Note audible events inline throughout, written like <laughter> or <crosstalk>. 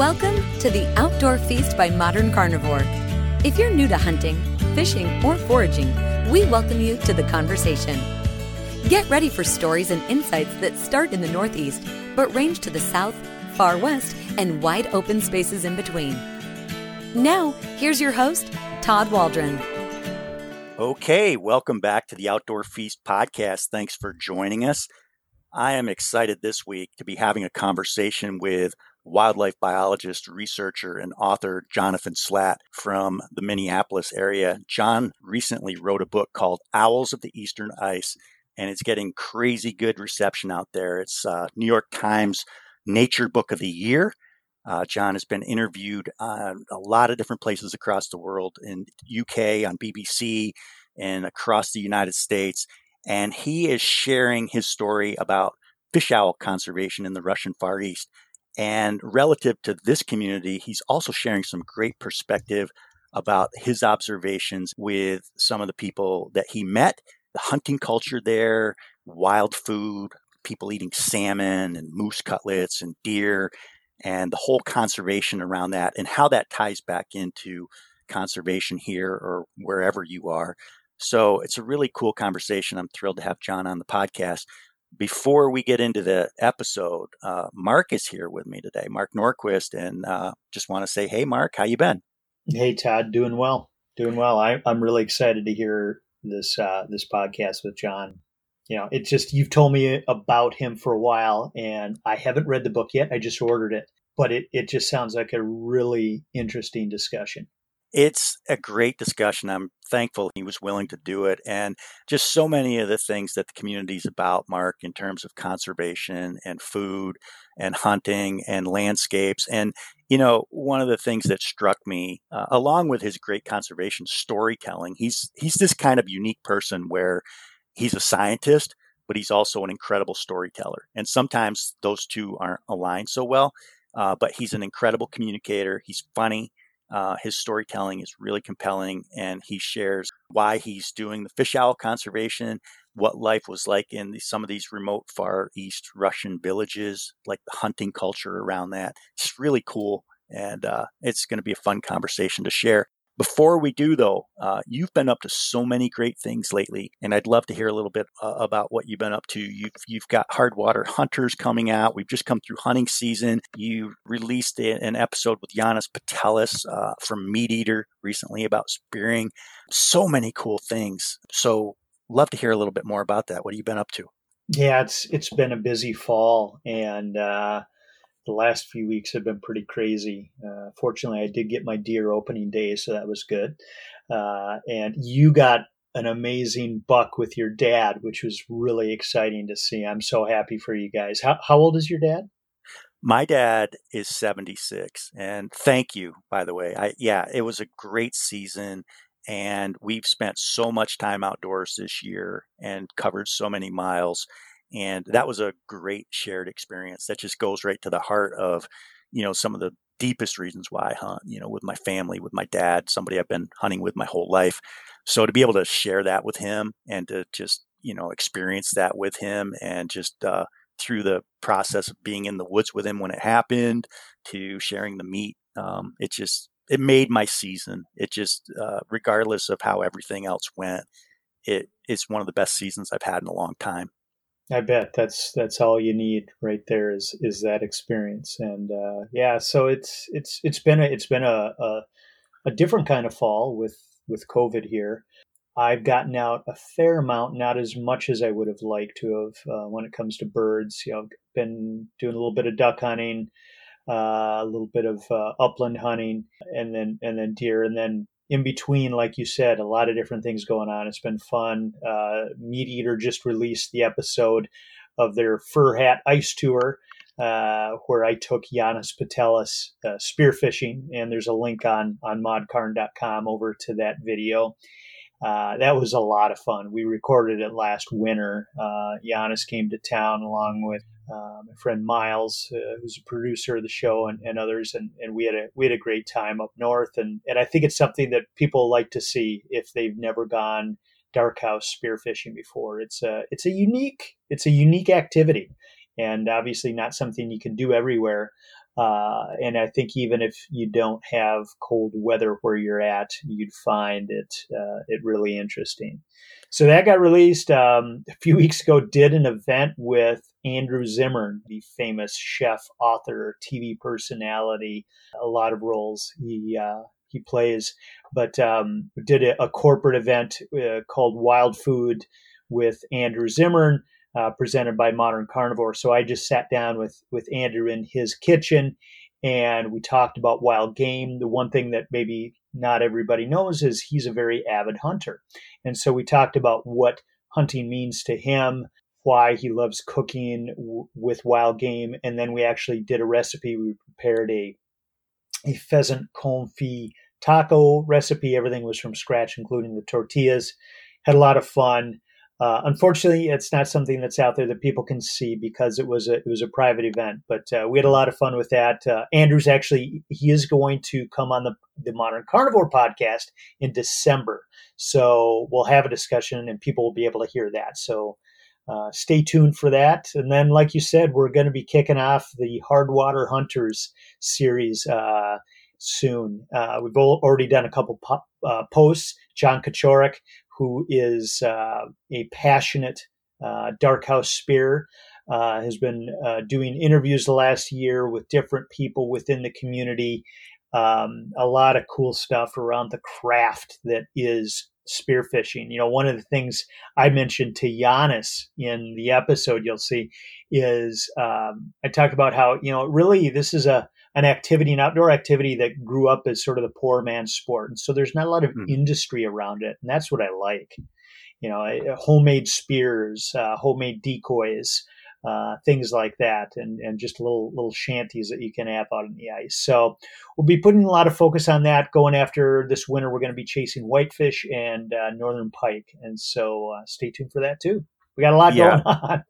Welcome to the Outdoor Feast by Modern Carnivore. If you're new to hunting, fishing, or foraging, we welcome you to the conversation. Get ready for stories and insights that start in the Northeast but range to the South, far West, and wide open spaces in between. Now, here's your host, Todd Waldron. Okay, welcome back to the Outdoor Feast podcast. Thanks for joining us. I am excited this week to be having a conversation with wildlife biologist, researcher, and author Jonathan Slaght from the Minneapolis area. John recently wrote a book called Owls of the Eastern Ice, and it's getting crazy good reception out there. It's uh, New York Times Nature Book of the Year. Uh, John has been interviewed on a lot of different places across the world in UK, on BBC, and across the United States. And he is sharing his story about fish owl conservation in the Russian Far East. And relative to this community, he's also sharing some great perspective about his observations with some of the people that he met, the hunting culture there, wild food, people eating salmon and moose cutlets and deer, and the whole conservation around that, and how that ties back into conservation here or wherever you are. So it's a really cool conversation. I'm thrilled to have John on the podcast before we get into the episode, uh, Mark is here with me today, Mark Norquist, and uh, just want to say, hey, Mark, how you been? Hey, Todd, doing well, doing well. I, am really excited to hear this uh, this podcast with John. You know, it's just you've told me about him for a while, and I haven't read the book yet. I just ordered it, but it it just sounds like a really interesting discussion. It's a great discussion. I'm thankful he was willing to do it. And just so many of the things that the community is about, Mark, in terms of conservation and food and hunting and landscapes. And, you know, one of the things that struck me, uh, along with his great conservation storytelling, he's, he's this kind of unique person where he's a scientist, but he's also an incredible storyteller. And sometimes those two aren't aligned so well. Uh, but he's an incredible communicator. He's funny. Uh, his storytelling is really compelling, and he shares why he's doing the fish owl conservation, what life was like in the, some of these remote Far East Russian villages, like the hunting culture around that. It's really cool, and uh, it's going to be a fun conversation to share. Before we do, though, uh, you've been up to so many great things lately, and I'd love to hear a little bit uh, about what you've been up to. You've you've got Hardwater Hunters coming out. We've just come through hunting season. You released an episode with Janis Putelis uh, from Meat Eater recently about spearing. So many cool things. So, love to hear a little bit more about that. What have you been up to? Yeah, it's it's been a busy fall, and uh, the last few weeks have been pretty crazy. Uh, fortunately, I did get my deer opening day, so that was good. Uh, and you got an amazing buck with your dad, which was really exciting to see. I'm so happy for you guys. How, how old is your dad? My dad is 76, and thank you, by the way. I yeah, it was a great season, and we've spent so much time outdoors this year and covered so many miles and that was a great shared experience. That just goes right to the heart of you know some of the deepest reasons why i hunt you know with my family with my dad somebody i've been hunting with my whole life. So to be able to share that with him and to just you know experience that with him and just uh, through the process of being in the woods with him when it happened to sharing the meat um, it just it made my season. It just uh, regardless of how everything else went it is one of the best seasons i've had in a long time I bet that's that's all you need right there is is that experience and uh, yeah so it's it's it's been a it's been a, a, a different kind of fall with with COVID here. I've gotten out a fair amount, not as much as I would have liked to have uh, when it comes to birds. You know, been doing a little bit of duck hunting, uh, a little bit of uh, upland hunting, and then and then deer, and then in between, like you said, a lot of different things going on. It's been fun. Uh, Meat Eater just released the episode of their Fur Hat Ice Tour, uh, where I took Janis Putelis uh, spearfishing, and there's a link on on modcarn.com over to that video. Uh, that was a lot of fun. We recorded it last winter. Uh, Janis came to town along with uh, my friend Miles, uh, who's a producer of the show, and, and others, and, and we had a we had a great time up north. And, and I think it's something that people like to see if they've never gone dark house spearfishing before. It's a it's a unique it's a unique activity, and obviously not something you can do everywhere. Uh, and I think even if you don't have cold weather where you're at, you'd find it uh, it really interesting. So that got released um, a few <laughs> weeks ago. Did an event with Andrew Zimmern, the famous chef, author, TV personality, a lot of roles he uh, he plays. But um, did a, a, corporate event uh, called Wild Food with Andrew Zimmern, uh, presented by Modern Carnivore. So I just sat down with with Andrew in his kitchen, and we talked about wild game. The one thing that maybe not everybody knows is he's a very avid hunter, and so we talked about what hunting means to him why he loves cooking w- with wild game. And then we actually did a recipe. We prepared a a pheasant confit taco recipe. Everything was from scratch, including the tortillas. Had a lot of fun. Uh, unfortunately, it's not something that's out there that people can see because it was a it was a private event. But uh, we had a lot of fun with that. Uh, Andrew's actually he is going to come on the the Modern Carnivore podcast in December, so we'll have a discussion and people will be able to hear that. So uh, stay tuned for that. And then, like you said, we're going to be kicking off the Hardwater Hunters series uh, soon. Uh, we've already done a couple po- posts. John Kachorik, who is uh, a passionate dark house spear, has been doing interviews the last year with different people within the community. Um, a lot of cool stuff around the craft that is spearfishing. You know, one of the things I mentioned to Janis in the episode you'll see is um, I talked about how you know really this is a an activity, an outdoor activity that grew up as sort of the poor man's sport, and so there's not a lot of mm. industry around it, and that's what I like. You know, homemade spears, uh, homemade decoys uh, things like that, and and just little little shanties that you can have out on the ice. So we'll be putting a lot of focus on that going after this winter. We're going to be chasing whitefish and uh, northern pike, and so uh, stay tuned for that too. We got a lot yeah. going <laughs> on.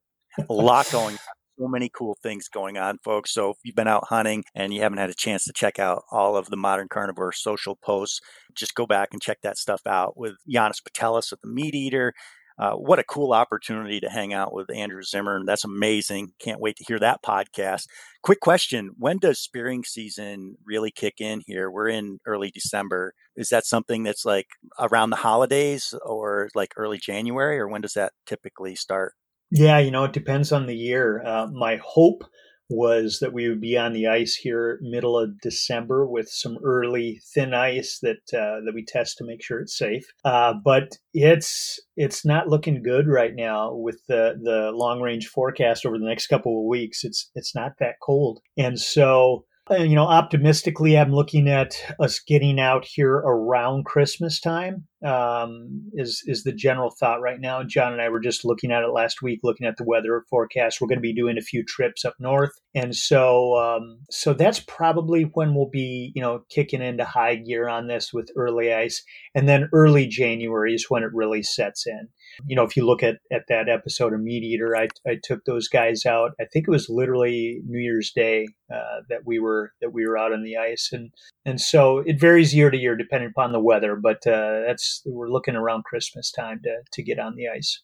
a lot going on so many cool things going on, folks. So if you've been out hunting and you haven't had a chance to check out all of the modern carnivore social posts, just go back and check that stuff out with Janis Putelis of the Meat Eater, uh, what a cool opportunity to hang out with Andrew Zimmern. That's amazing. Can't wait to hear that podcast. Quick question When does spearing season really kick in here? We're in early December. Is that something that's like around the holidays or like early January, or when does that typically start? Yeah, you know, it depends on the year. Uh, my hope was that we would be on the ice here middle of December with some early thin ice that uh, that we test to make sure it's safe. Uh, but it's it's not looking good right now with the the long range forecast over the next couple of weeks. It's it's not that cold, and so you know, optimistically, I'm looking at us getting out here around Christmas time. Um, is is the general thought right now? John and I were just looking at it last week, looking at the weather forecast. We're going to be doing a few trips up north, and so um, so that's probably when we'll be, you know, kicking into high gear on this with early ice, and then early January is when it really sets in you know, if you look at, at that episode of Meat Eater, I, I took those guys out. I think it was literally New Year's Day uh, that we were that we were out on the ice, and and so it varies year to year depending upon the weather. But uh, that's we're looking around Christmas time to to get on the ice.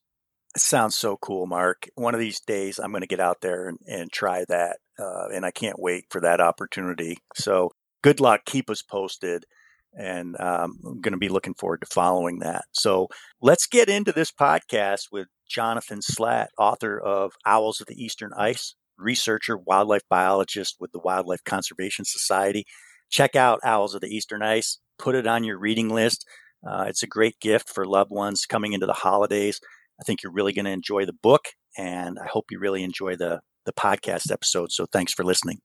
sounds so cool, Mark. One of these days, I'm going to get out there and, and try that, uh, and I can't wait for that opportunity. So good luck. Keep us posted and um, I'm going to be looking forward to following that. So let's get into this podcast with Jonathan Slaght, author of Owls of the Eastern Ice, researcher, wildlife biologist with the Wildlife Conservation Society. Check out Owls of the Eastern Ice, put it on your reading list. Uh, it's a great gift for loved ones coming into the holidays. I think you're really going to enjoy the book, and I hope you really enjoy the, the podcast episode. So thanks for listening.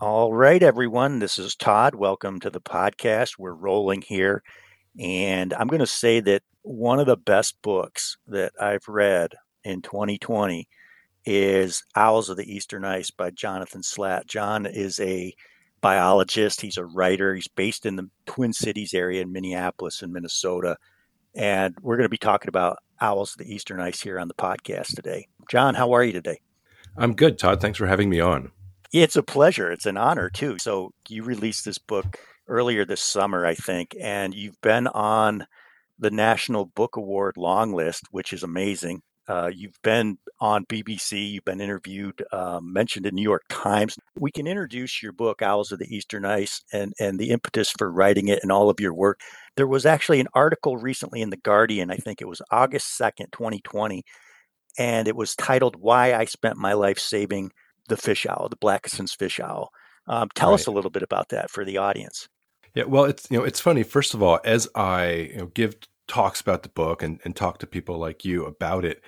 All right, everyone. This is Todd. Welcome to the podcast. We're rolling here. And I'm going to say that one of the best books that I've read in 2020 is Owls of the Eastern Ice by Jonathan Slaght. John is a biologist, he's a writer, he's based in the Twin Cities area in Minneapolis and Minnesota. And we're going to be talking about Owls of the Eastern Ice here on the podcast today. John, how are you today? I'm good, Todd. Thanks for having me on. It's a pleasure. It's an honor too. So you released this book earlier this summer, I think, and you've been on the National Book Award long list, which is amazing. Uh, you've been on BBC, you've been interviewed, um, mentioned in New York Times. We can introduce your book, Owls of the Eastern Ice, and, and the impetus for writing it and all of your work. There was actually an article recently in The Guardian, I think it was August 2nd, 2020, and it was titled Why I Spent My Life Saving the Fish Owl, the Blakiston's Fish Owl. Um, tell right. us a little bit about that for the audience. Yeah, well, it's you know it's funny. First of all, as I you know, give talks about the book and, and talk to people like you about it,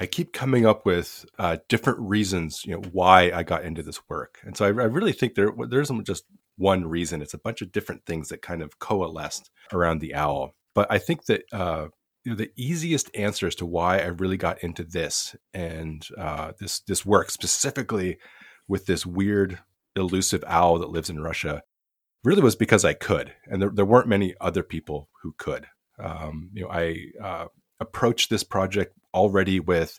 I keep coming up with uh, different reasons, you know, why I got into this work. And so I, I, really think there there isn't just one reason; it's a bunch of different things that kind of coalesced around the owl. But I think that uh, you know, the easiest answer as to why I really got into this and uh, this this work specifically with this weird elusive owl that lives in Russia really was because I could, and there, there weren't many other people who could. Um, you know, I uh, approached this project already with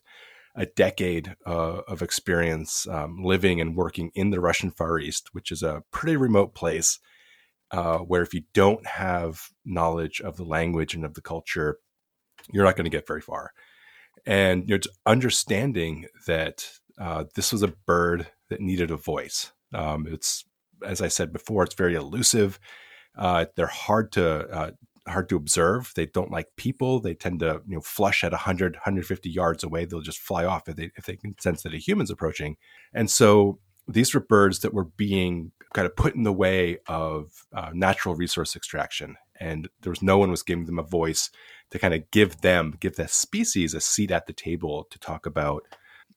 a decade uh, of experience um, living and working in the Russian Far East, which is a pretty remote place uh, where if you don't have knowledge of the language and of the culture, you're not going to get very far. And you understanding that uh, this was a bird that needed a voice. Um, it's as I said before, it's very elusive. Uh, they're hard to uh, hard to observe. They don't like people. They tend to you know flush at 100, 150 yards away. They'll just fly off if they if they can sense that a human's approaching. And so these were birds that were being kind of put in the way of uh, natural resource extraction, and there was no one was giving them a voice to kind of give them give that species a seat at the table to talk about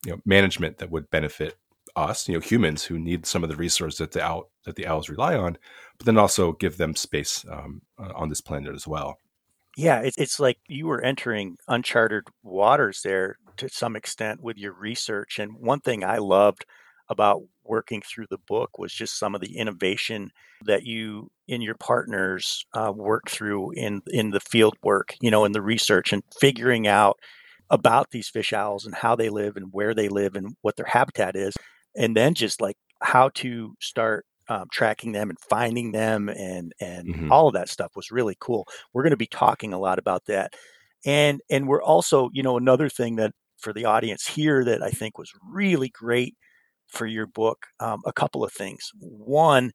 you know management that would benefit us, you know, humans who need some of the resources that the that the owls rely on, but then also give them space um, uh, on this planet as well. Yeah, it's it's like you were entering uncharted waters there to some extent with your research. And one thing I loved about working through the book was just some of the innovation that you and your partners uh, work through in in the field work, you know, in the research and figuring out about these fish owls and how they live and where they live and what their habitat is and then just like how to start um, tracking them and finding them and and mm-hmm. all of that stuff was really cool. We're going to be talking a lot about that, and and we're also you know another thing that for the audience here that I think was really great for your book. Um, a couple of things. One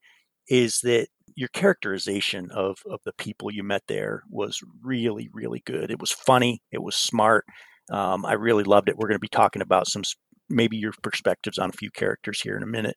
is that your characterization of of the people you met there was really really good. It was funny. It was smart. Um, I really loved it. We're going to be talking about some maybe your perspectives on a few characters here in a minute.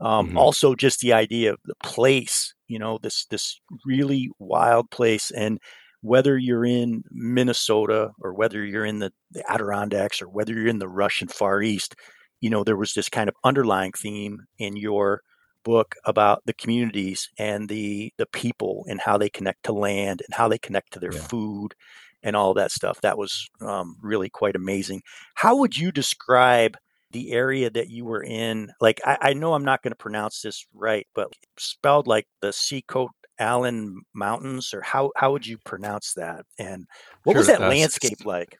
Um, mm-hmm. Also, just the idea of the place, you know, this this really wild place, and whether you're in Minnesota or whether you're in the, the Adirondacks or whether you're in the Russian Far East, you know, there was this kind of underlying theme in your book about the communities and the the people and how they connect to land and how they connect to their yeah. food and all that stuff. That was um, really quite amazing. How would you describe the area that you were in, like I, I know I'm not going to pronounce this right, but spelled like the Seacoat Allen Mountains, or how how would you pronounce that? And what sure, was that uh, landscape like?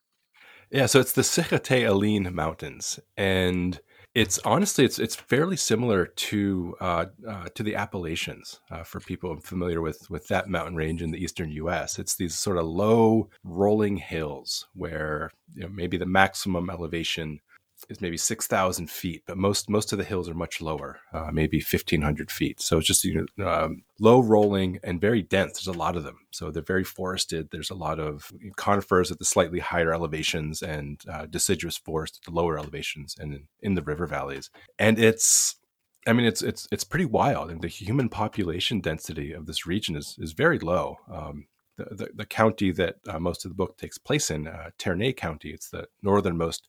Yeah, so it's the Sikhote Aline Mountains, and it's honestly it's it's fairly similar to uh, uh, to the Appalachians uh, for people familiar with with that mountain range in the eastern U.S. It's these sort of low rolling hills where you know, maybe the maximum elevation is maybe 6,000 feet, but most most of the hills are much lower, uh, maybe 1,500 feet. So it's just you know, um, low rolling and very dense. There's a lot of them. So they're very forested. There's a lot of conifers at the slightly higher elevations and uh, deciduous forest at the lower elevations and in, in the river valleys. And it's I mean, it's it's it's pretty wild. And the human population density of this region is is very low. Um, the, the, the, county that uh, most of the book takes place in, uh, Terney County, it's the northernmost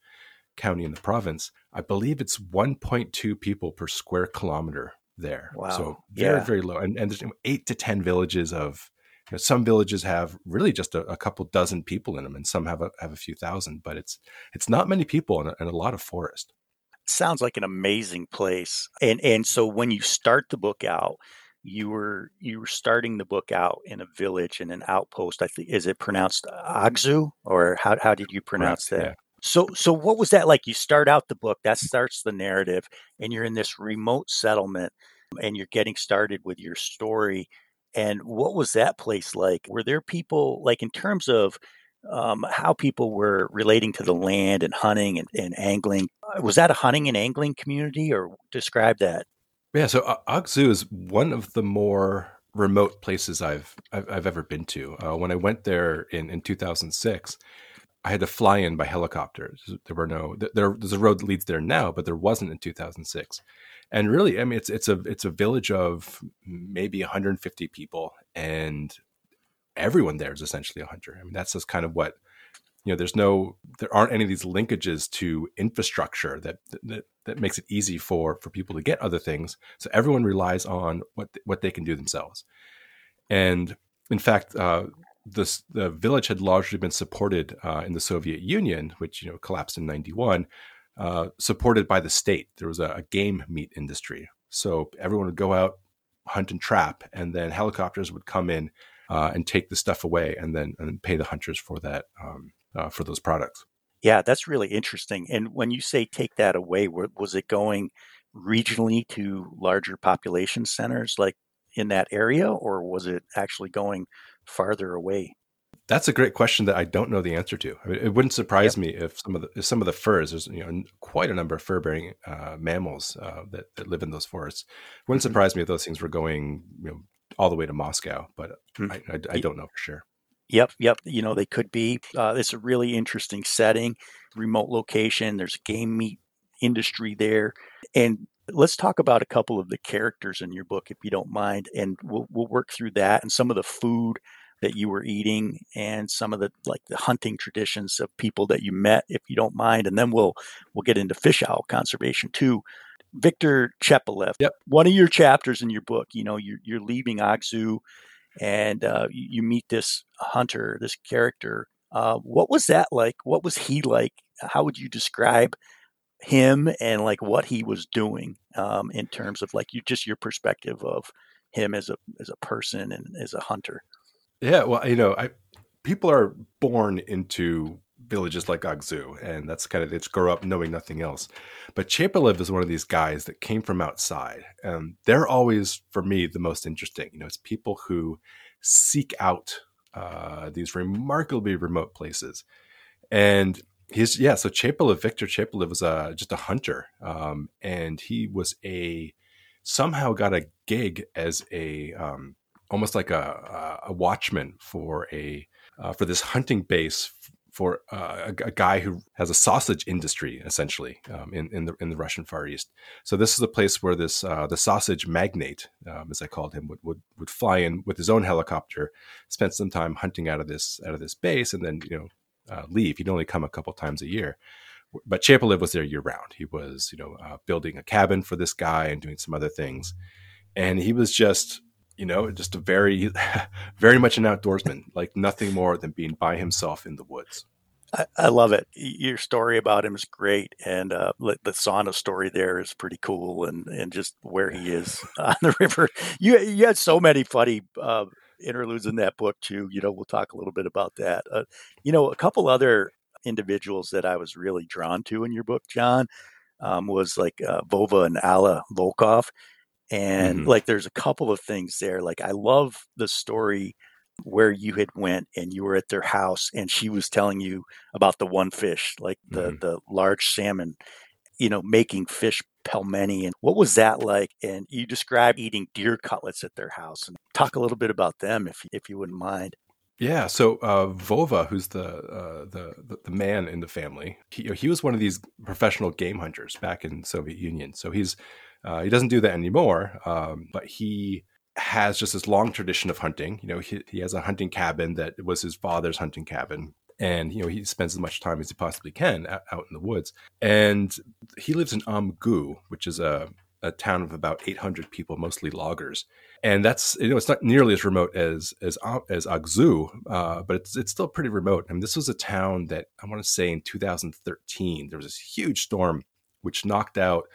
county in the province, I believe it's 1.2 people per square kilometer there. Wow. So very, yeah. very low. And, and there's eight to 10 villages of, you know, some villages have really just a, a, couple dozen people in them and some have a, have a few thousand, but it's, it's not many people and a, and a lot of forest. Sounds like an amazing place. And, and so when you start the book out, you were you were starting the book out in a village in an outpost. I think is it pronounced Agzu or how how did you pronounce Correct, that? So, so what was that like? You start out the book, that starts the narrative, and you're in this remote settlement, and you're getting started with your story. And what was that place like? Were there people like in terms of um, how people were relating to the land and hunting and, and, angling. Was that a hunting and angling community, or describe that? Yeah, so uh, is one of the more remote places I've I've, I've ever been to. Uh, when I went there in in 2006, I had to fly in by helicopter. There were no there. There's a road that leads there now, but there wasn't in 2006. And really, I mean, it's it's a it's a village of maybe 150 people, and everyone there is essentially a hunter. I mean, that's just kind of what you know. There's no there aren't any of these linkages to infrastructure that that that makes it easy for for people to get other things. So everyone relies on what what they can do themselves. And in fact, uh, this the village had largely been supported uh, in the Soviet Union, which you know collapsed in '91, uh, supported by the state. There was a, a, game meat industry, so everyone would go out hunt and trap, and then helicopters would come in uh, and take the stuff away, and then and pay the hunters for that um, uh, for those products. Yeah, that's really interesting. And when you say take that away, was it going regionally to larger population centers like in that area, or was it actually going farther away? That's a great question that I don't know the answer to. I mean, it wouldn't surprise yep. me if some of the if some of the furs, there's you know quite a number of fur bearing uh, mammals uh, that, that live in those forests. It wouldn't mm-hmm. surprise me if those things were going you know all the way to Moscow, but mm-hmm. I, I, I, don't know for sure. Yep, yep. You know they could be. Uh, it's a really interesting setting, remote location. There's a game meat industry there, and let's talk about a couple of the characters in your book, if you don't mind, and we'll we'll work through that and some of the food that you were eating and some of the like the hunting traditions of people that you met, if you don't mind, and then we'll we'll get into fish owl conservation too. Victor Chepelev, yep. one of your chapters in your book, you know, you're, you're leaving Agzu and uh, you, you, meet this hunter, this character. Uh, what was that like? What was he like? How would you describe him and like what he was doing um, in terms of like you just your perspective of him as a as a person and as a hunter? Yeah, well, you know, I people are born into villages like Agzu, and that's kind of it's grow up knowing nothing else. But Chepelev is one of these guys that came from outside, and they're always for me the most interesting. You know, it's people who seek out uh, these remarkably remote places, and he's yeah. So Chepelev, Victor Chepelev was a, just a hunter, um, and he was a somehow got a gig as a um, almost like a, a watchman for a uh, for this hunting base for uh, a, a, guy who has a sausage industry essentially um, in in the in the Russian Far East. So this is a place where this uh, the sausage magnate, um, as I called him, would, would would fly in with his own helicopter, spend some time hunting out of this out of this base, and then you know uh, leave. He'd only come a couple times a year. But Chepelev was there year round. He was, you know, uh, building a cabin for this guy and doing some other things, and he was just you know, just a very, <laughs> very much an outdoorsman, like nothing more than being by himself in the woods. I, I love it. Your story about him is great, and uh, the sauna story there is pretty cool, and and just where he is <laughs> on the river. You you had so many funny uh, interludes in that book too. You know, we'll talk a little bit about that. Uh, you know, a couple other individuals that I was really drawn to in your book, John, um, was like uh, Vova and Alla Volkov and mm-hmm. like there's a couple of things there like i love the story where you had went and you were at their house and she was telling you about the one fish like the mm-hmm. the large salmon you know making fish pelmeni and what was that like and you described eating deer cutlets at their house and talk a little bit about them if if you wouldn't mind yeah, so uh, Vova, who's the, uh, the, the man in the family, he he was one of these professional game hunters back in Soviet Union. So he's uh, he doesn't do that anymore, um, but he has just this long tradition of hunting. You know, he, he has a hunting cabin that was his father's hunting cabin. And, you know, he spends as much time as he possibly can out in the woods. And he lives in Amgu, which is a, a town of about 800 people, mostly loggers. And that's, you know, it's not nearly as remote as, as, as Agzu, uh, but it's, it's still pretty remote. I mean, this was a town that I want to say in 2013, there was this huge storm which knocked out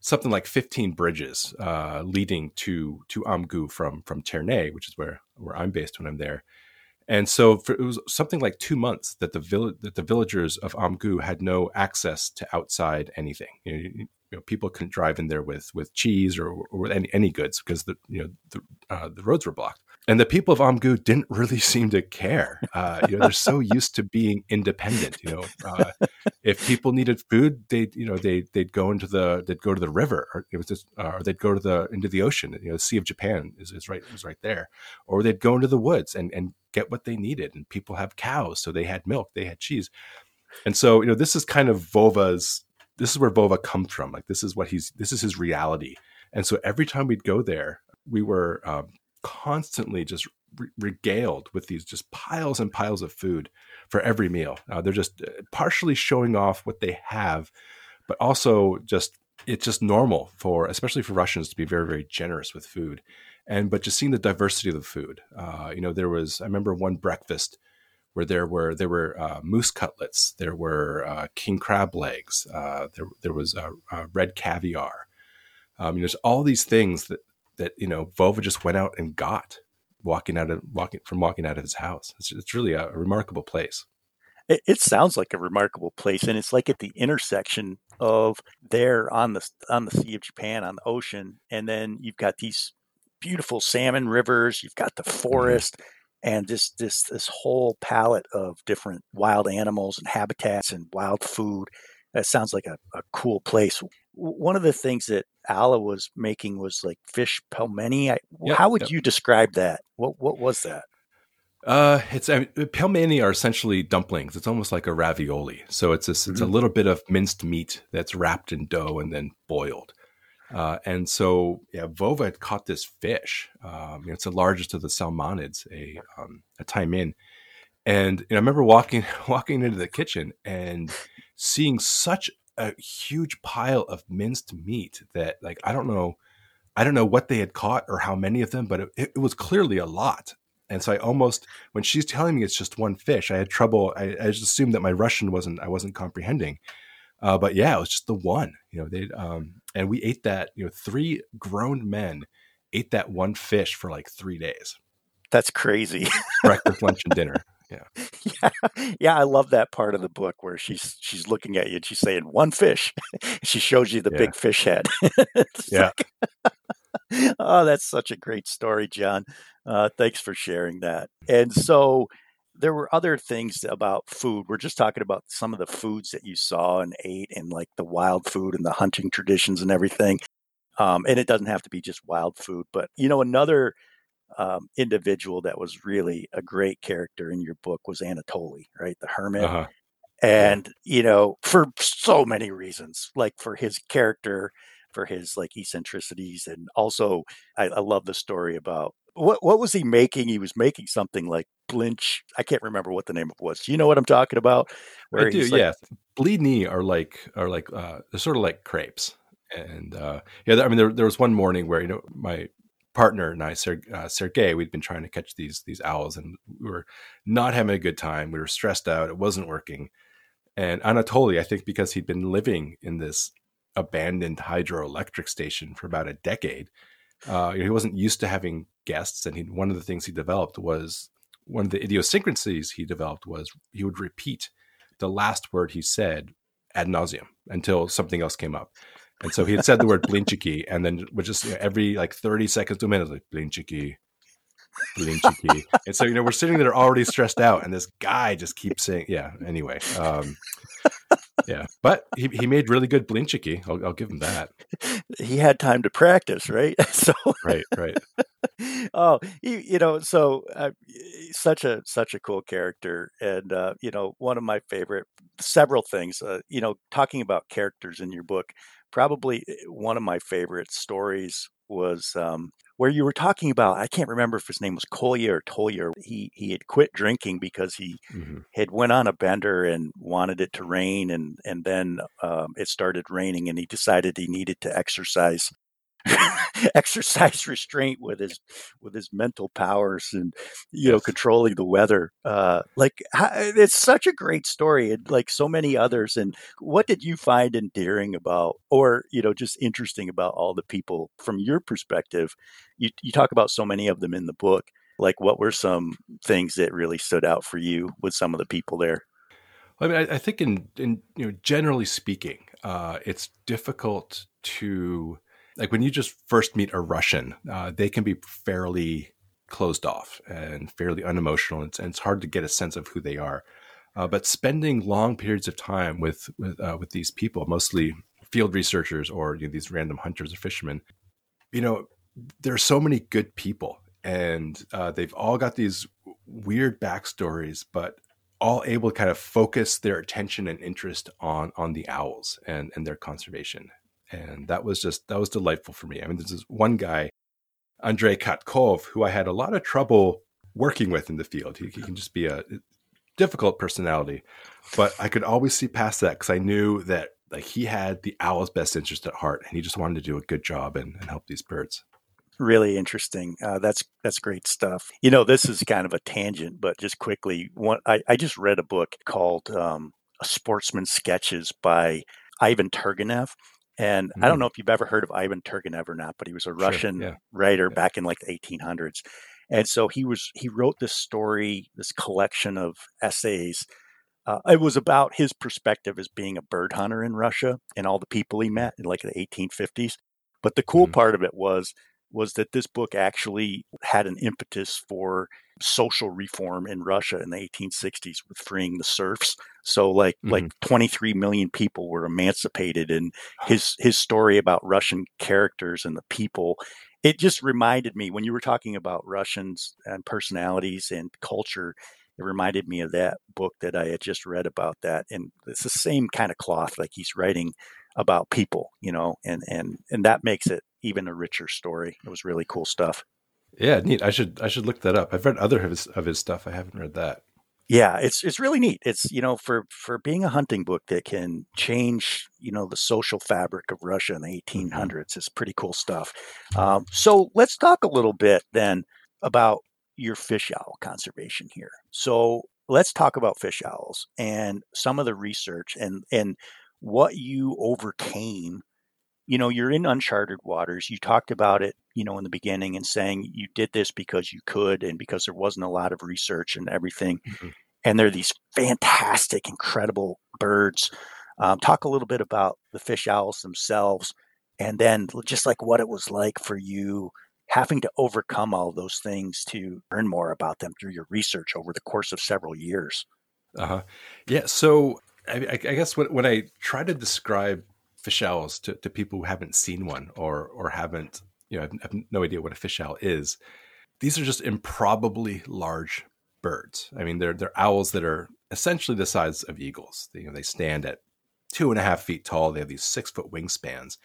something like 15 bridges uh, leading to to Amgu from from Terney, which is where where I'm based when I'm there. And so for, it was something like two months that the vill- that the villagers of Amgu had no access to outside anything. You know, you know, people couldn't drive in there with with cheese or, or any, any goods because the you know the, uh, the roads were blocked. And the people of Amgu didn't really <laughs> seem to care. Uh, you know, they're so used to being independent. You know, uh, if people needed food, they you know they they'd go into the they'd go to the river, or it was just, uh, or they'd go to the into the ocean. You know, the Sea of Japan is, is right is right there, or they'd go into the woods and and get what they needed. And people have cows, so they had milk, they had cheese, and so you know this is kind of Vova's. This is where Vova comes from. Like this is what he's this is his reality. And so every time we'd go there, we were um, constantly just re- regaled with these just piles and piles of food for every meal. Uh, they're just uh, partially showing off what they have, but also just it's just normal for especially for Russians to be very very generous with food, and but just seeing the diversity of the food. Uh, you know, there was I remember one breakfast where there were there were uh, moose cutlets, there were uh, king crab legs, uh, there there was red caviar. Um, you know, there's all these things that that you know Vova just went out and got walking out of walking from walking out of his house. It's, it's really a, a remarkable place. It, it, sounds like a remarkable place, and it's like at the intersection of there on the on the Sea of Japan on the ocean, and then you've got these beautiful salmon rivers. You've got the mm-hmm. forest. Mm-hmm. And this this this whole palette of different wild animals and habitats and wild food. That sounds like a, a cool place one of the things that Alla was making was like fish pelmeni. I, yep, how would yep. you describe that? What what was that? Uh, it's I mean, pelmeni are essentially dumplings. It's almost like a ravioli. So it's a, it's mm-hmm. a little bit of minced meat that's wrapped in dough and then boiled. Uh, and so, yeah, Vova had caught this fish. Um, you know, it's the largest of the salmonids, a um, a taimen. And you know, I remember walking <laughs> walking into the kitchen and seeing such a huge pile of minced meat that like I don't know I don't know what they had caught or how many of them, but it, it was clearly a lot. And so I almost when she's telling me it's just one fish, I had trouble. I, I just assumed that my Russian wasn't I wasn't comprehending. Uh, but yeah, it was just the one. You know, they um, and we ate that. You know, three grown men ate that one fish for like three days. That's crazy. <laughs> Breakfast, lunch, and dinner. Yeah. <laughs> yeah. Yeah. I love that part of the book where she's she's looking at you and she's saying one fish. <laughs> she shows you the yeah. big fish head. <laughs> yeah. Like, oh, that's such a great story, John. Uh, thanks for sharing that. And so there were other things about food. We're just talking about some of the foods that you saw and ate and like the wild food and the hunting traditions and everything. Um, and it doesn't have to be just wild food, but you know, another um, individual that was really a great character in your book was Anatoly, right? The hermit. Uh-huh. And, you know, for so many reasons, like for his character, for his like eccentricities. And also, I, I love the story about what, what was he making? He was making something like blinch. I can't remember what the name of it was. Do you know what I'm talking about? Where I do, like, yeah. Blini are like, are like, uh, they're sort of like crepes and uh, yeah, I mean, there, there was one morning where you know my partner and I, Ser- uh, Sergey, we'd been trying to catch these these owls, and we were not having a good time. We were stressed out; it wasn't working. And Anatoly, I think, because he'd been living in this abandoned hydroelectric station for about a decade, uh, he wasn't used to having guests. And he, one of the things he developed was one of the idiosyncrasies he developed was he would repeat the last word he said ad nauseum until something else came up. And so he had said the word blinchiki, and then would just you know, every like 30 seconds to a minute, like blinchiki, blinchiki. and so, you know, we're sitting there already stressed out, and this guy just keeps saying, yeah, anyway. Um, yeah, but he, he made really good blinchiki. I'll, I'll give him that. He had time to practice, right? <laughs> So right, right. oh, you, you, know, so uh, such a such a cool character, and uh, you know, one of my favorite several things. Uh, you know, talking about characters in your book probably eh, one of my favorite stories was um, where you were talking about I can't remember if his name was Kolya or Tolya. He he had quit drinking because he mm-hmm. had went on a bender and wanted it to rain, and and then um, it started raining, and he decided he needed to exercise <laughs> exercise restraint with his with his mental powers and you know controlling the weather uh like it's such a great story and like so many others and what did you find endearing about or you know just interesting about all the people from your perspective? You you talk about so many of them in the book like what were some things that really stood out for you with some of the people there? I mean, I, I think in, in you know, generally speaking, uh, it's difficult to like when you just first meet a Russian, uh, they can be fairly closed off and fairly unemotional. And it's, and it's hard to get a sense of who they are. Uh, but spending long periods of time with with, uh, with these people, mostly field researchers or you know, these random hunters or fishermen, you know, there are so many good people, and uh, they've all got these weird backstories, but all able to kind of focus their attention and interest on on the owls and and their conservation. And that was just that was delightful for me. I mean, this one guy, Andrei Katkov, who I had a lot of trouble working with in the field. He, he can just be a difficult personality, but I could always see past that because I knew that like he had the owl's best interest at heart, and he just wanted to do a good job and, and help these birds really interesting. Uh, that's that's great stuff. You know, this is kind of a tangent, but just quickly, one I, I just read a book called um, "Sportsman Sketches" by Ivan Turgenev. And mm-hmm. I don't mm. know if you've ever heard of Ivan Turgenev or not, but he was a Russian sure, yeah. writer yeah. back in like the 1800s. And so he was he wrote this story, this collection of essays. Uh, it was about his perspective as being a bird hunter in Russia and all the people he met in like the 1850s. But the cool mm-hmm. part of it was was that this book actually had an impetus for social reform in Russia in the 1860s with freeing the serfs. So like mm-hmm. like 23 million people were emancipated and his his story about Russian characters and the people it just reminded me when you were talking about Russians and personalities and culture it reminded me of that book that I had just read about that and it's the same kind of cloth like he's writing about people, you know, and and and that makes it even a richer story. It was really cool stuff. Yeah, neat. I should I should look that up. I've read other of his of his stuff. I haven't read that. Yeah, it's it's really neat. It's you know for for being a hunting book that can change you know the social fabric of Russia in the 1800s. Mm-hmm. It's pretty cool stuff. Um, so let's talk a little bit then about your fish owl conservation here. So let's talk about fish owls and some of the research and and what you overcame you know you're in uncharted waters. You talked about it you know in the beginning and saying you did this because you could and because there wasn't a lot of research and everything. Mm-hmm. and they're these fantastic incredible birds. Um, talk a little bit about the fish owls themselves and then just like what it was like for you having to overcome all those things to learn more about them through your research over the course of several years. Uh-huh. Yeah so I, I guess when, when I try to describe fish owls to, to people who haven't seen one or or haven't you know have, have no idea what a fish owl is, these are just improbably large birds. I mean, they're they're owls that are essentially the size of eagles. They, you know, they stand at two and a half feet tall. They have these six foot wingspans,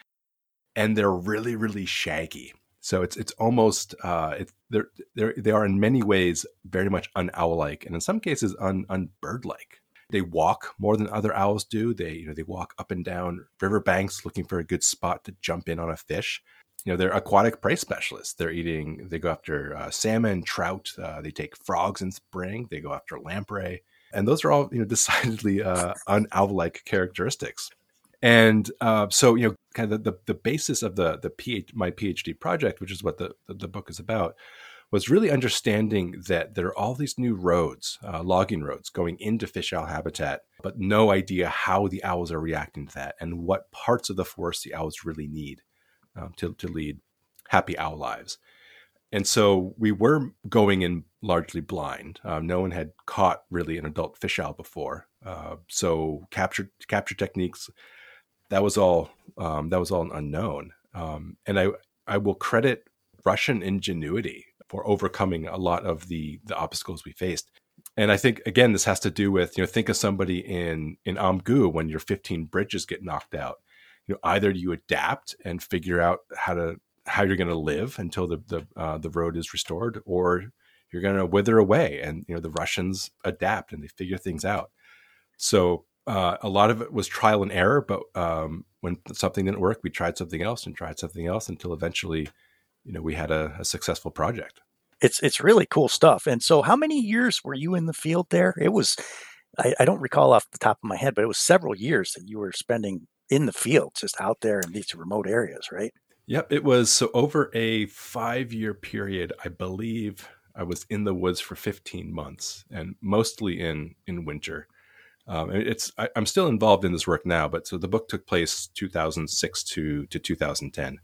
and they're really really shaggy. So it's it's almost uh, it's they're, they're they are in many ways very much un owl like, and in some cases un un bird like. They walk more than other owls do. They, you know, they walk up and down river banks looking for a good spot to jump in on a fish. You know, they're aquatic prey specialists. They're eating. They go after uh, salmon, trout. Uh, they take frogs in spring. They go after lamprey, and those are all you know <laughs> decidedly uh, un-owl-like characteristics. And uh, so, you know, kind of the, the, the basis of the the PhD, my PhD project, which is what the, the, the book is about, was really understanding that there are all these new roads, uh, logging roads going into fish owl habitat, but no idea how the owls are reacting to that and what parts of the forest the owls really need um, to, to lead happy owl lives. And so we were going in largely blind. Um, no one had caught really an adult fish owl before. Uh, so capture capture techniques that was all um, that was all unknown. Um, and I I will credit Russian ingenuity for overcoming a lot of the the obstacles we faced. And I think again, this has to do with you know think of somebody in in Amgu when your 15 bridges get knocked out. You know, either you adapt and figure out how to how you're going to live until the the uh, the road is restored, or you're going to wither away. And you know the Russians adapt and they figure things out. So uh, a lot of it was trial and error, but um, when something didn't work, we tried something else and tried something else until eventually you know we had a, a successful project. It's it's really cool stuff. And so, how many years were you in the field there? It was I, I don't recall off the top of my head, but it was several years that you were spending in the field, just out there in these remote areas, right? Yep, it was so over a five year period. I believe I was in the woods for 15 months, and mostly in in winter. Um, it's I, am still involved in this work now, but so the book took place 2006 to to 2010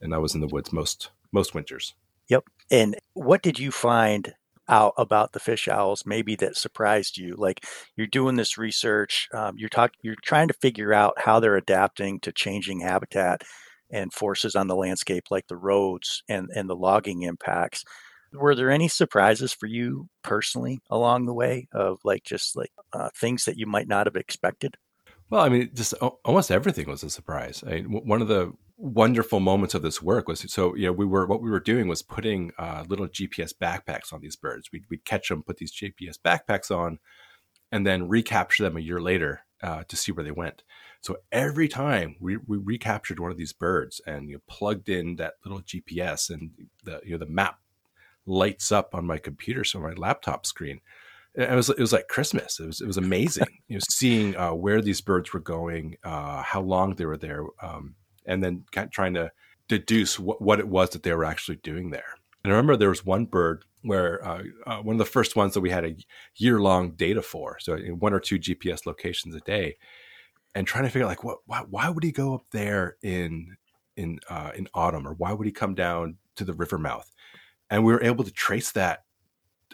and I was in the woods most most winters. Yep. And what did you find out about the fish owls maybe that surprised you? Like you're doing this research um, you're talking you're trying to figure out how they're adapting to changing habitat and forces on the landscape like the roads and and the logging impacts. Were there any surprises for you personally along the way of like just like uh, things that you might not have expected? Well i mean just almost everything was a surprise. I one of the wonderful moments of this work was so you know we were what we were doing was putting uh, little GPS backpacks on these birds. We'd, we'd catch them, put these GPS backpacks on, and then recapture them a year later uh, to see where they went. So every time we, we recaptured one of these birds and you know, plugged in that little GPS and the you know the map lights up on my computer, so my laptop screen. It was it was like Christmas. It was it was amazing. you know, seeing uh, where these birds were going, uh, how long they were there. Um, and then kind of trying to deduce what, what it was that they were actually doing there. And I remember there was one bird where uh, uh, one of the first ones that we had a year long data for, so one or two GPS locations a day, and trying to figure out like what why, why would he go up there in in uh, in autumn or why would he come down to the river mouth? And we were able to trace that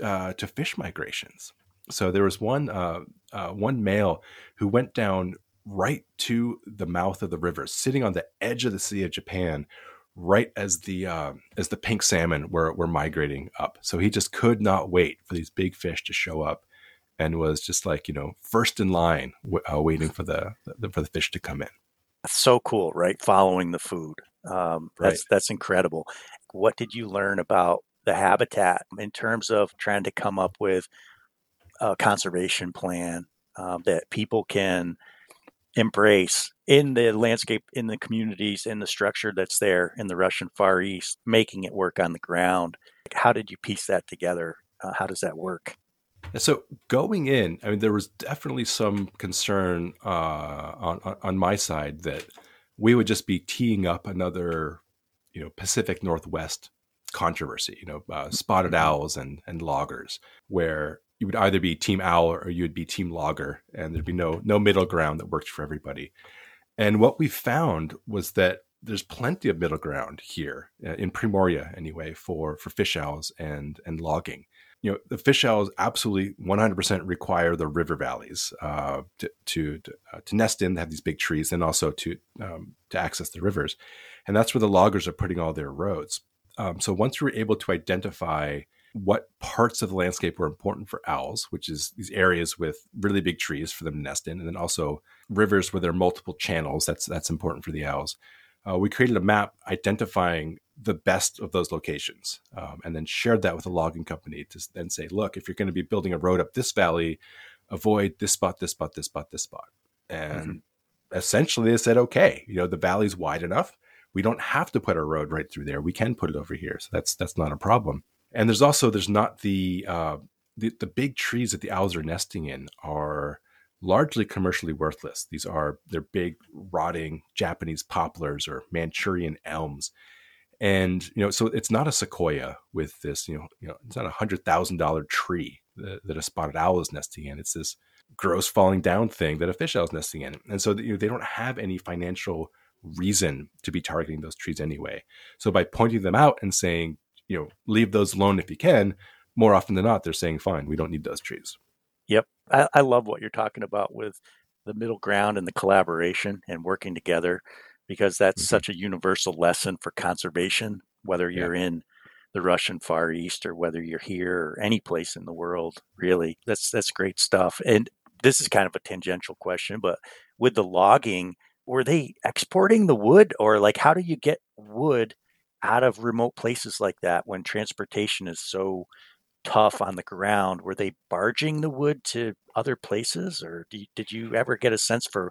uh, to fish migrations. So there was one uh, uh, one male who went down right to the mouth of the river, sitting on the edge of the Sea of Japan, right as the uh, as the pink salmon were were migrating up. So he just could not wait for these big fish to show up, and was just like you know first in line, uh, waiting for the, the, for the fish to come in. That's so cool, right? Following the food. Um, that's right. that's incredible. What did you learn about the habitat in terms of trying to come up with a conservation plan um, that people can embrace in the landscape, in the communities, in the structure that's there in the Russian Far East, making it work on the ground. How did you piece that together? Uh, how does that work? So going in, I mean, there was definitely some concern uh, on on my side that we would just be teeing up another, you know, Pacific Northwest controversy. You know, uh, spotted mm-hmm. owls and and loggers, where you would either be team owl or you would be team logger and there'd be no no middle ground that worked for everybody. And what we found was that there's plenty of middle ground here uh, in Primorye anyway for for fish owls and and logging. You know the fish owls absolutely 100% require the river valleys uh, to to uh, to, nest in. Have these big trees and also to um, to access the rivers. And that's where the loggers are putting all their roads. Um, so once we were able to identify what parts of the landscape were important for owls, which is these areas with really big trees for them to nest in, and then also rivers where there are multiple channels. That's that's important for the owls. Uh, we created a map identifying the best of those locations, um, and then shared that with a logging company to then say, look, if you're going to be building a road up this valley, avoid this spot, this spot, this spot, this spot, and mm-hmm. essentially they said, okay, you know, the valley's wide enough. We don't have to put a road right through there. We can put it over here, so that's that's not a problem. And there's also there's not the uh, the, the big trees that the owls are nesting in are largely commercially worthless. These are they're big rotting Japanese poplars or Manchurian elms. And you know, so it's not a sequoia with this, you know, you know, it's not a hundred thousand dollar tree that, that, a spotted owl is nesting in. It's this gross falling down thing that a fish owl is nesting in. And so you know, they don't have any financial reason to be targeting those trees anyway. So by pointing them out and saying, you know leave those alone if you can more often than not they're saying fine we don't need those trees yep i, I love what you're talking about with the middle ground and the collaboration and working together because that's mm-hmm. such a universal lesson for conservation whether you're yeah. in the Russian Far East or whether you're here or any place in the world really that's that's great stuff and this is kind of a tangential question but with the logging were they exporting the wood or like how do you get wood out of remote places like that when transportation is so tough on the ground were they barging the wood to other places or did you ever get a sense for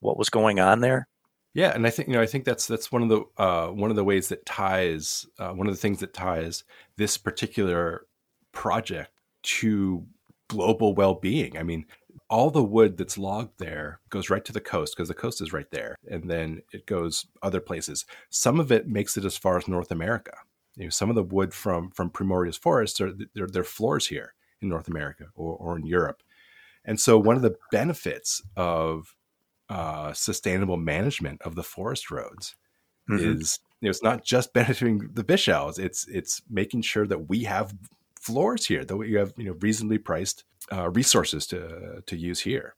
what was going on there? Yeah and i think you know i think that's that's one of the uh, one of the ways that ties uh, one of the things that ties this particular project to global well-being. I mean all the wood that's logged there goes right to the coast because the coast is right there, and then it goes other places. Some of it makes it as far as North America. You know, some of the wood from from Primorye's forests are they're floors here in North America or, or in Europe, and so one of the benefits of uh, sustainable management of the forest roads mm-hmm. is you know, it's not just <laughs> benefiting the fish owls. It's it's making sure that we have floors here, that we have you know reasonably priced uh, resources to to use here.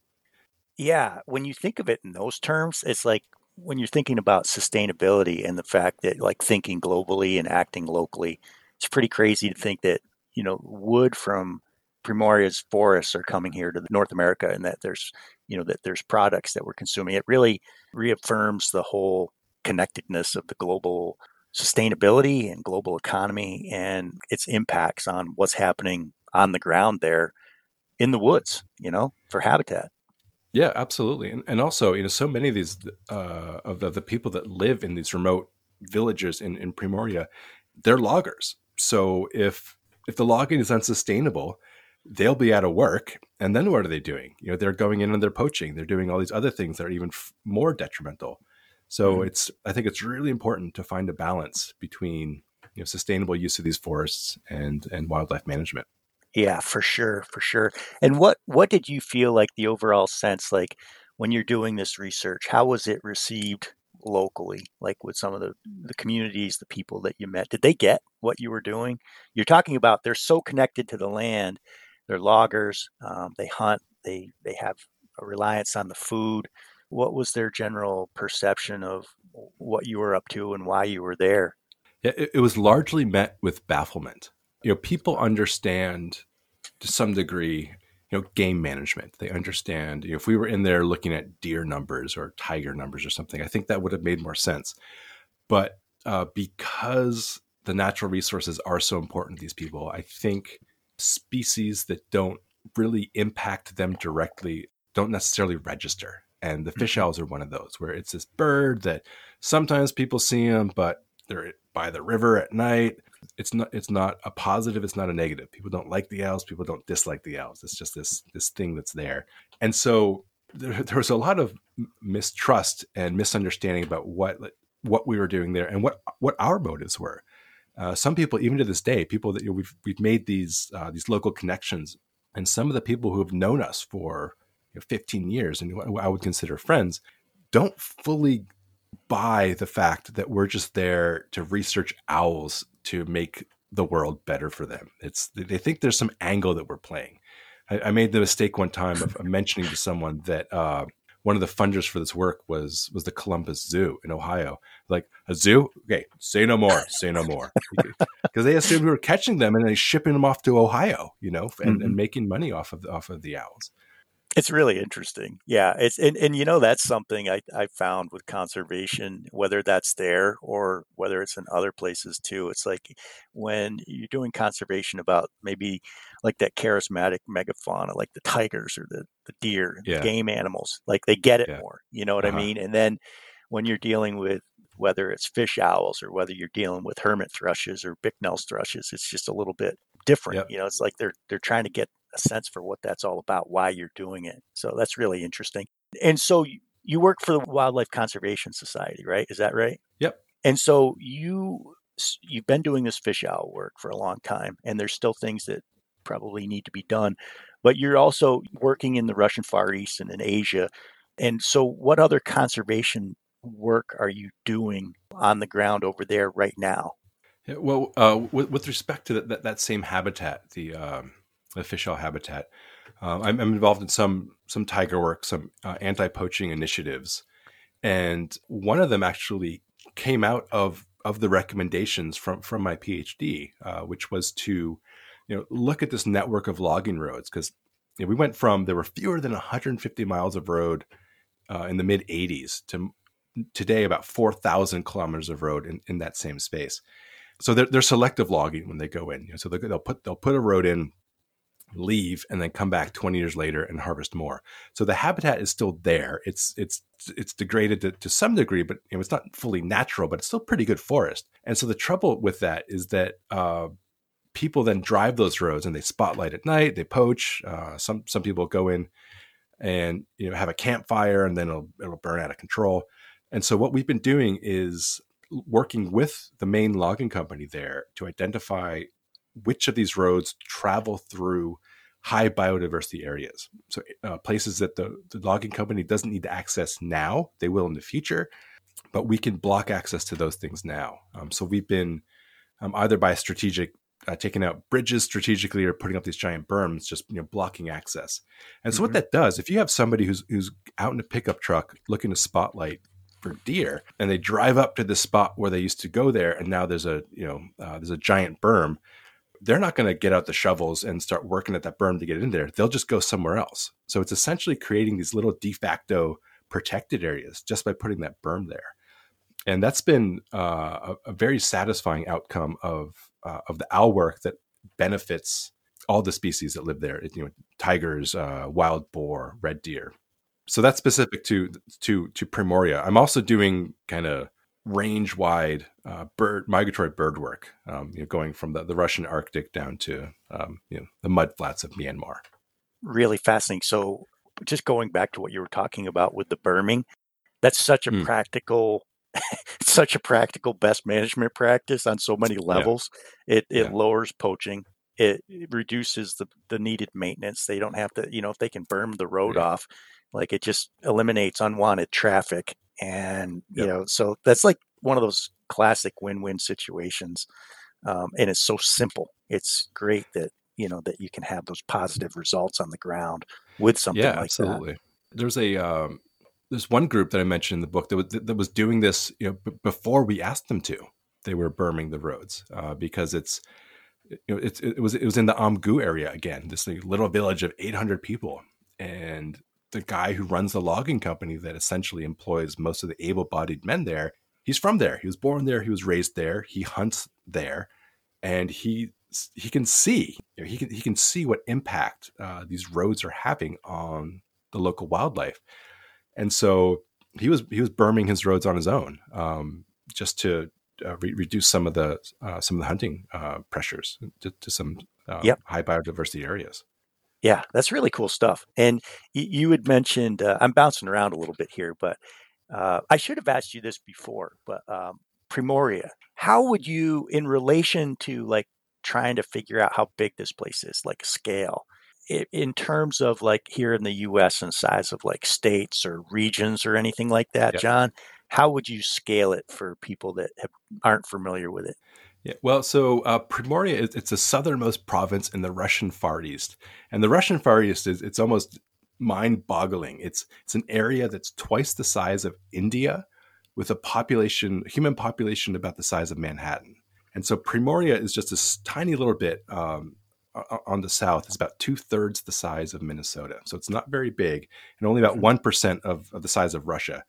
Yeah, when you think of it in those terms, it's like when you're thinking about sustainability and the fact that like thinking globally and acting locally, it's pretty crazy to think that you know wood from Primorye's forests are coming here to North America and that there's you know that there's products that we're consuming. It really reaffirms the whole connectedness of the global sustainability and global economy and its impacts on what's happening on the ground there in the woods, you know, for habitat. Yeah, absolutely. And, and also, you know, so many of these uh, of the, the people that live in these remote villages in, in Primorye, they're loggers. So if if the logging is unsustainable, they'll be out of work. And then what are they doing? You know, they're going in and they're poaching. They're doing all these other things that are even f- more detrimental. So mm-hmm. it's I think it's really important to find a balance between you know sustainable use of these forests and and wildlife management. Yeah, for sure, for sure. And what what did you feel like the overall sense like when you're doing this research? How was it received locally, like with some of the the communities, the people that you met? Did they get what you were doing? You're talking about they're so connected to the land. They're loggers. Um, they hunt. They they have a reliance on the food. What was their general perception of what you were up to and why you were there? It, it was largely met with bafflement you know people understand to some degree you know game management. They understand you know, if we were in there looking at deer numbers or tiger numbers or something i think that would have made more sense. But uh, because the natural resources are so important to these people i think species that don't really impact them directly don't necessarily register. And the fish mm-hmm. owls are one of those where it's this bird that sometimes people see them but they're by the river at night it's not it's not a positive it's not a negative. People don't like the owls people don't dislike the owls it's just this this thing that's there. And so there, <laughs> there was a lot of mistrust and misunderstanding about what what we were doing there and what what our motives were. Uh, some people even to this day people that you know, we've we've made these uh, these local connections and some of the people who have known us for you know, 15 years and I would consider friends don't fully buy the fact that we're just there to research owls to make the world better for them. It's they think there's some angle that we're playing. I, I made the mistake one time of, <laughs> mentioning to someone that uh, one of the funders for this work was was the Columbus Zoo in Ohio. Like a zoo? Okay, say no more. Say no more. <laughs> Because they assumed we were catching them and then shipping them off to Ohio, you know, and, mm-hmm. and making money off of off of the owls. It's really interesting. Yeah. It's and, and you know that's something I, I found with conservation, whether that's there or whether it's in other places too. It's like when you're doing conservation about maybe like that charismatic megafauna, like the tigers or the, the deer, yeah. the game animals, like they get it yeah. more. You know what uh-huh. I mean? And then when you're dealing with whether it's fish owls or whether you're dealing with hermit thrushes or Bicknell's thrushes, it's just a little bit different. Yep. You know, it's like they're they're trying to get a sense for what that's all about, why you're doing it. So that's really interesting. And so you work for the Wildlife Conservation Society, right? Is that right? Yep. And so you you've been doing this fish owl work for a long time, and there's still things that probably need to be done. But you're also working in the Russian Far East and in Asia. And so, what other conservation work are you doing on the ground over there right now? Yeah, well, uh, with, with, respect to that, that, same habitat, the um, owl habitat. Um, I'm, I'm, involved in some some tiger work, some uh, anti-poaching initiatives, and one of them actually came out of of the recommendations from from my PhD, uh, which was to you know look at this network of logging roads because you know, we went from there were fewer than 150 miles of road uh, in the mid 80s to today about 4,000 kilometers of road in, in that same space. So they're, they're selective logging when they go in. You know, so they'll put they'll put a road in leave and then come back 20 years later and harvest more. So the habitat is still there. It's it's it's degraded to, to some degree, but you know, it's not fully natural, but it's still pretty good forest. And so the trouble with that is that uh, people then drive those roads and they spotlight at night. They poach. Uh, some some people go in and you know have a campfire and then it'll it'll burn out of control. And so what we've been doing is working with the main logging company there to identify which of these roads travel through high biodiversity areas. So uh, places that the, the logging company doesn't need to access now, they will in the future. but we can block access to those things now. Um, so we've been um, either by strategic uh, taking out bridges strategically or putting up these giant berms, just you know blocking access. And so mm-hmm. what that does, if you have somebody who's who's out in a pickup truck looking to spotlight for deer, and they drive up to the spot where they used to go there, and now there's a you know uh, there's a giant berm. They're not going to get out the shovels and start working at that berm to get in there. They'll just go somewhere else. So it's essentially creating these little de facto protected areas just by putting that berm there and that's been uh, a, a, very satisfying outcome of uh, of the owl work that benefits all the species that live there. You know, tigers, uh, wild boar, red deer. So that's specific to to to Primorye. I'm also doing kind of range wide uh, bird migratory bird work, um, you know, going from the, the Russian Arctic down to um, you know the mud flats of Myanmar. Really fascinating. So, just going back to what you were talking about with the berming, that's such a mm. practical <laughs> such a practical best management practice on so many levels. Yeah. It it yeah. lowers poaching. It, it, reduces the, the needed maintenance. They don't have to, you know, if they can burn the road yeah. off, like it just eliminates unwanted traffic. And, you know, so that's like one of those classic win-win situations. Um, and it's so simple. It's great that, you know, that you can have those positive results on the ground with something yeah, like absolutely. that. There's a, um, there's one group that I mentioned in the book that was, that was doing this you know b- before we asked them to. They were berming the roads uh, because it's you know it's, it was it was in the Amgu area again, this little village of 800 people, and the guy who runs the logging company that essentially employs most of the able-bodied men there. He's from there. He was born there. He was raised there. He hunts there, and he he can see you know, he can he can see what impact uh, these roads are having on the local wildlife and so he was he was berming his roads on his own um, just to uh, re- reduce some of the uh, some of the hunting uh, pressures to, to some uh, yep. high biodiversity areas. Yeah, that's really cool stuff. And you had mentioned uh, I'm bouncing around a little bit here, but uh, I should have asked you this before. But um, Primorye, how would you, in relation to like trying to figure out how big this place is, like scale? in terms of like here in the US and size of like states or regions or anything like that, yep. John, how would you scale it for people that have, aren't familiar with it? Yeah, well, so uh, Primorye is it's the southernmost province in the Russian Far East, and the Russian Far East is it's almost mind-boggling. It's it's an area that's twice the size of India, with a population, human population about the size of Manhattan. And so Primorye is just this tiny little bit um, on the south It's about two thirds the size of Minnesota. So it's not very big and only about 1% hmm. of, of the size of Russia.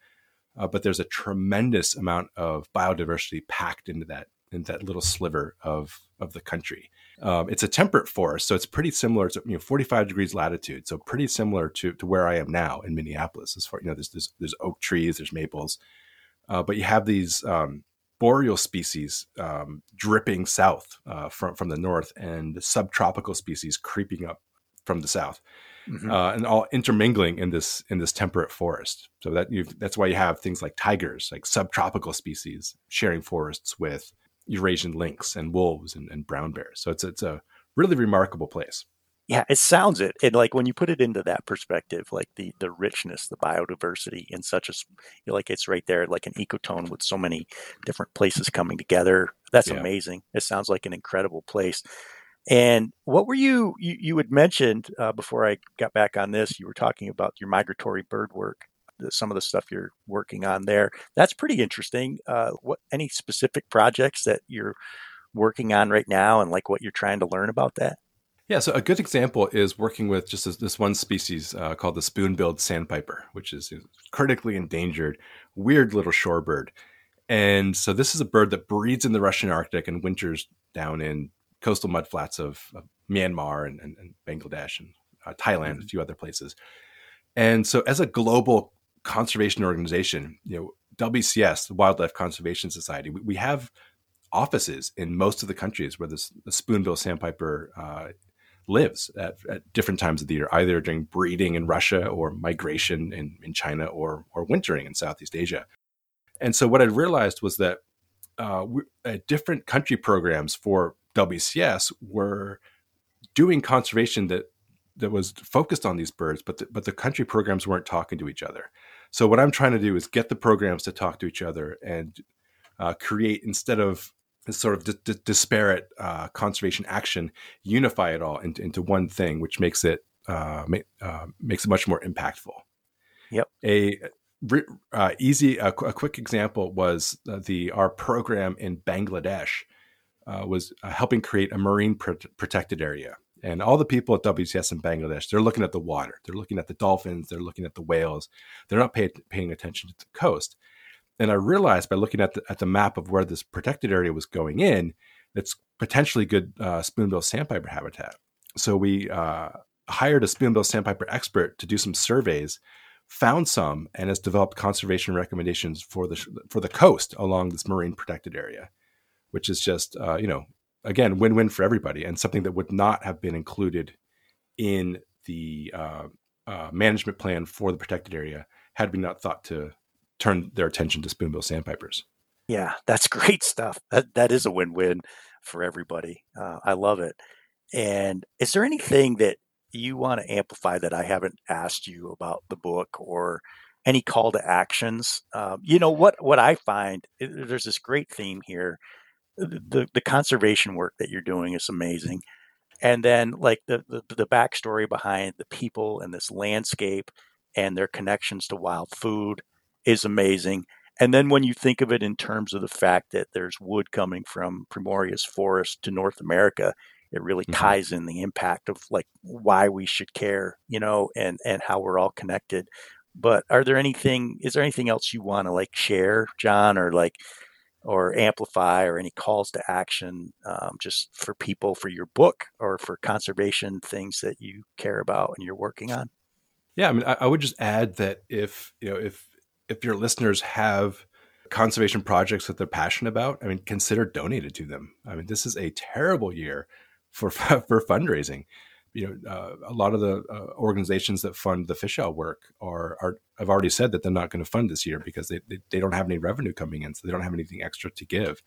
Uh, but there's a tremendous amount of biodiversity packed into that in that little sliver of of the country. Um, it's a temperate forest, so it's pretty similar to you know 45 degrees latitude, so pretty similar to to where I am now in Minneapolis. As far you know, there's there's, there's oak trees, there's maples, uh, but you have these um, boreal species um, dripping south uh, from from the north, and subtropical species creeping up from the south, mm-hmm. uh, and all intermingling in this in this temperate forest. So that that's why you have things like tigers, like subtropical species, sharing forests with Eurasian lynx and wolves and, and brown bears. So it's it's a really remarkable place yeah, it sounds it. And like when you put it into that perspective, like the the richness, the biodiversity in such a, you know, like it's right there, like an ecotone with so many different places coming together. That's yeah. amazing. It sounds like an incredible place. And what were you, you, you had mentioned uh, before I got back on this, you were talking about your migratory bird work, some of the stuff you're working on there. That's pretty interesting. Uh, what, any specific projects that you're working on right now and like what you're trying to learn about that? Yeah, so a good example is working with just this, this one species uh, called the spoon-billed sandpiper, which is critically endangered, weird little shorebird. And so this is a bird that breeds in the Russian Arctic and winters down in coastal mudflats of, of Myanmar and, and, and, Bangladesh and uh, Thailand, mm-hmm. a few other places. And so, as a global conservation organization, you know, WCS, the Wildlife Conservation Society, we, we have offices in most of the countries where this the spoonbill sandpiper uh, lives at, at, different times of the year, either during breeding in Russia or migration in, in China or, or wintering in Southeast Asia. And so what I realized was that uh, we, uh, different country programs for WCS were doing conservation that that was focused on these birds, but the, but the country programs weren't talking to each other. So what I'm trying to do is get the programs to talk to each other and uh, create instead of this sort of d- d- disparate uh, conservation action, unify it all into, into one thing, which makes it uh, ma- uh, makes it much more impactful. Yep. A uh, easy, a, a, quick example was the our program in Bangladesh uh, was uh, helping create a marine pr- protected area. And all the people at WCS in Bangladesh, they're looking at the water, they're looking at the dolphins, they're looking at the whales, they're not pay, paying attention to the coast. And I realized by looking at the, at the map of where this protected area was going in, it's potentially good uh, spoonbill sandpiper habitat. So we uh, hired a spoonbill sandpiper expert to do some surveys, found some, and has developed conservation recommendations for the for the coast along this marine protected area which is just uh, you know again win-win for everybody and something that would not have been included in the uh, uh, management plan for the protected area had we not thought to turn their attention to spoonbill sandpipers. Yeah, that's <laughs> great stuff. That that is a win-win for everybody. Uh, I love it. And is there anything that you want to amplify that I haven't asked you about the book or any call to actions? Um, you know what what I find there's this great theme here the the conservation work that you're doing is amazing and then like the, the the backstory behind the people and this landscape and their connections to wild food is amazing and then when you think of it in terms of the fact that there's wood coming from Primorye's forest to North America, it really mm-hmm. ties in the impact of like why we should care, you know, and and how we're all connected. But are there anything? Is there anything else you want to like share, John, or like or amplify or any calls to action um, just for people for your book or for conservation things that you care about and you're working on? Yeah i mean I, I, would just add that if you know if if your listeners have conservation projects that they're passionate about i mean consider donating to them. I mean this is a terrible year for <laughs> for fundraising you know, uh, a lot of the uh, organizations that fund the fish owl work are, are have already said that they're not going to fund this year because they, they, they don't have any revenue coming in, so they don't have anything extra to give.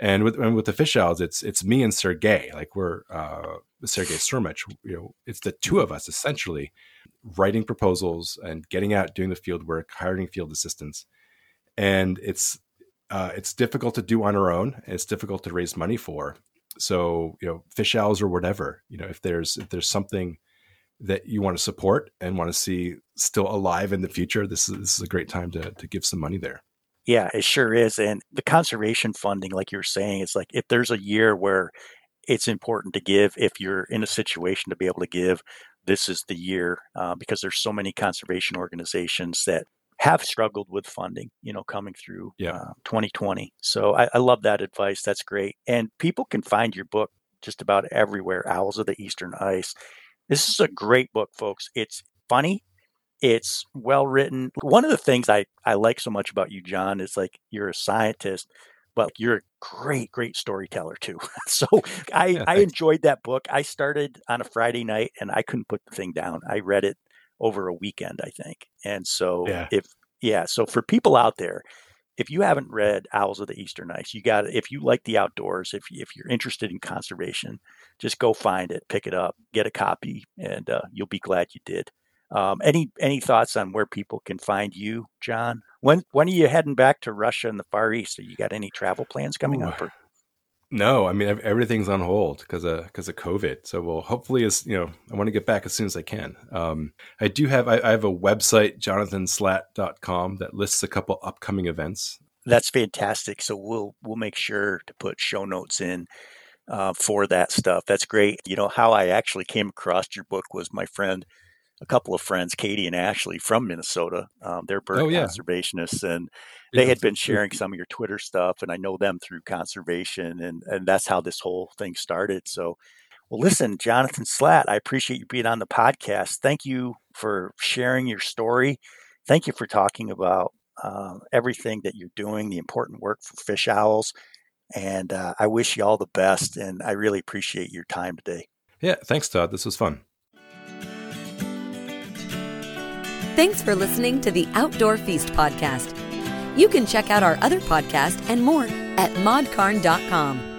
And with and with the fish owls, it's it's me and Sergey, like we're uh, Sergey Surmach. You know, it's the two of us essentially writing proposals and getting out, doing the field work, hiring field assistants, and it's uh, it's difficult to do on our own. It's difficult to raise money for, so you know fish owls or whatever you know if there's if there's something that you want to support and want to see still alive in the future this is, this is a great time to, to give some money there. Yeah it sure is and the conservation funding like you're saying it's like if there's a year where it's important to give if you're in a situation to be able to give this is the year uh, because there's so many conservation organizations that have struggled with funding, you know, coming through yeah. uh, 2020. So I, I, love that advice. That's great. And people can find your book just about everywhere. Owls of the Eastern Ice. This is a great book, folks. It's funny. It's well written. One of the things I, I like so much about you, John, is like you're a scientist, but you're a great, great storyteller too. <laughs> so I, yeah, I enjoyed that book. I started on a Friday night and I couldn't put the thing down. I read it over a weekend, I think. And so yeah. if yeah, so for people out there, if you haven't read Owls of the Eastern Ice, you got if you like the outdoors, if if you're interested in conservation, just go find it, pick it up, get a copy, and uh, you'll be glad you did. Um, any any thoughts on where people can find you, John? When when are you heading back to Russia and the Far East? Are you got any travel plans coming Ooh, up? Or? No, I mean everything's on hold because of because of COVID. So we'll hopefully as you know, I want to get back as soon as I can. Um, I do have I, I have a website jonathanslaght.com that lists a couple upcoming events. That's fantastic. So we'll we'll make sure to put show notes in uh, for that stuff. That's great. You know how I actually came across your book was my friend a couple of friends, Katie and Ashley from Minnesota. Um, they're bird oh, yeah. conservationists, and they yeah. had been sharing some of your Twitter stuff, and I know them through conservation, and and that's how this whole thing started. So, well, listen, Jonathan Slaght, I appreciate you being on the podcast. Thank you for sharing your story. Thank you for talking about uh, everything that you're doing, the important work for fish owls, and uh, I wish you all the best. And I really appreciate your time today. Yeah, thanks, Todd. This was fun. Thanks for listening to the Outdoor Feast podcast. You can check out our other podcast and more at modcarn.com.